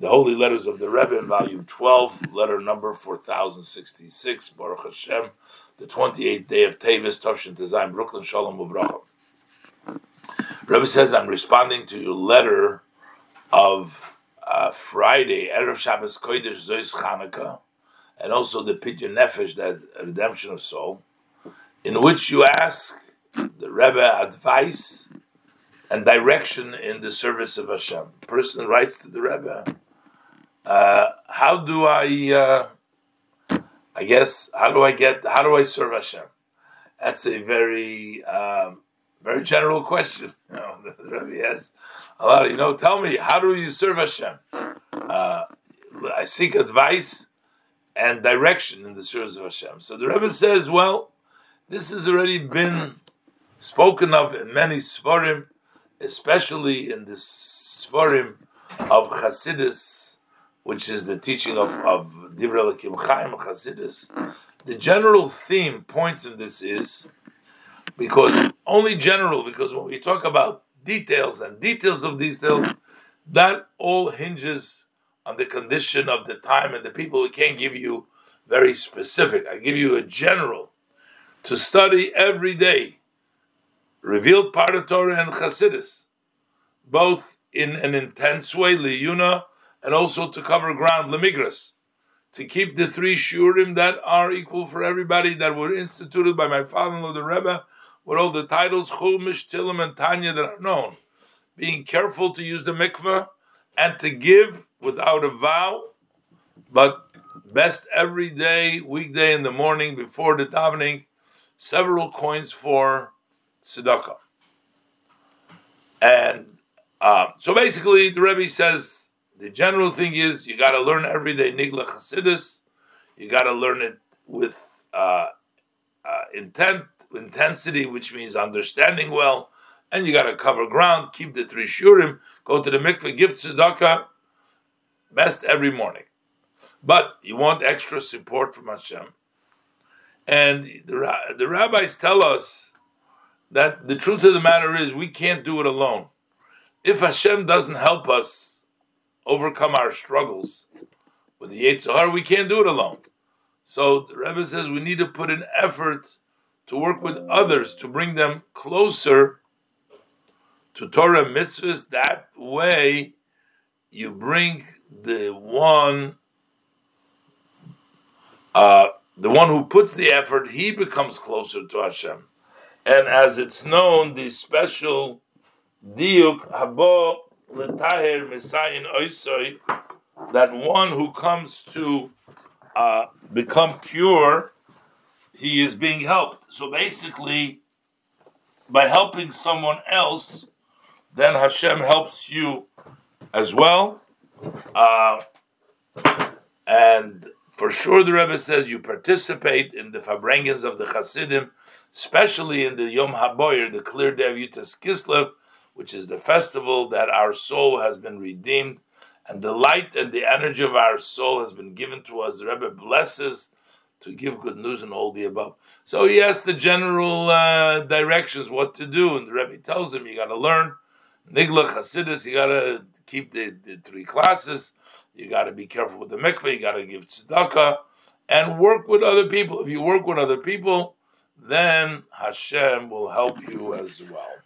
the Holy Letters of the Rebbe in volume 12, letter number 4066, Baruch Hashem, the 28th day of Tevis, Toshin Tezayim, Brooklyn, Shalom Uvracha. Rebbe says, I'm responding to your letter of uh, Friday, Erev Shabbos Kodesh Zois Chanukah, and also the Pidyon Nefesh, that redemption of soul, in which you ask the Rebbe advice and direction in the service of Hashem. person writes to the Rebbe, uh, how do I, uh, I guess, how do I get, how do I serve Hashem? That's a very, um, very general question. You know, the Rebbe has a lot of, you know, tell me, how do you serve Hashem? Uh, I seek advice and direction in the service of Hashem. So the Rebbe says, well, this has already been spoken of in many Svarim, especially in the Svarim of Chassidus, which is the teaching of, of Divrei Elokim Chaim Chassidus, the general theme points in this is because only general, because when we talk about details and details of details, that all hinges on the condition of the time and the people. We can't give you very specific. I give you a general to study every day, revealed part of Torah and Chassidus, both in an intense way, liyuna, and also to cover ground lemigras, to keep the three shurim that are equal for everybody that were instituted by my father-in-law the Rebbe, with all the titles Chumash, Tilim, and Tanya that are known. Being careful to use the mikveh and to give without a vow, but best every day, weekday in the morning before the davening, several coins for tzedakah. And uh, so basically, the Rebbe says the general thing is you got to learn every day Nigla Chasidus. You got to learn it with uh, uh, intent, intensity, which means understanding well, and you got to cover ground, keep the three shurim, go to the mikveh, give tzedakah, best every morning. But you want extra support from Hashem. And the, the rabbis tell us that the truth of the matter is we can't do it alone. If Hashem doesn't help us, overcome our struggles with the Yitzhar, we can't do it alone. So the Rebbe says we need to put an effort to work with others to bring them closer to Torah mitzvahs. That way, you bring the one, uh, the one who puts the effort, he becomes closer to Hashem. And as it's known, the special diuk habo letaher misayin oisoi, that one who comes to uh, become pure, he is being helped. So basically, by helping someone else, then Hashem helps you as well. Uh, and for sure, the Rebbe says you participate in the Farbrengens of the Hasidim, especially in the Yom HaBohir, the clear day of Yud-Tes Kislev, which is the festival that our soul has been redeemed, and the light and the energy of our soul has been given to us. The Rebbe blesses to give good news and all the above. So he has the general uh, directions what to do, and the Rebbe tells him you got to learn Nigla Chasidus, you got to keep the, the three classes, you got to be careful with the mikveh, you got to give tzedakah, and work with other people. If you work with other people, then Hashem will help you as well.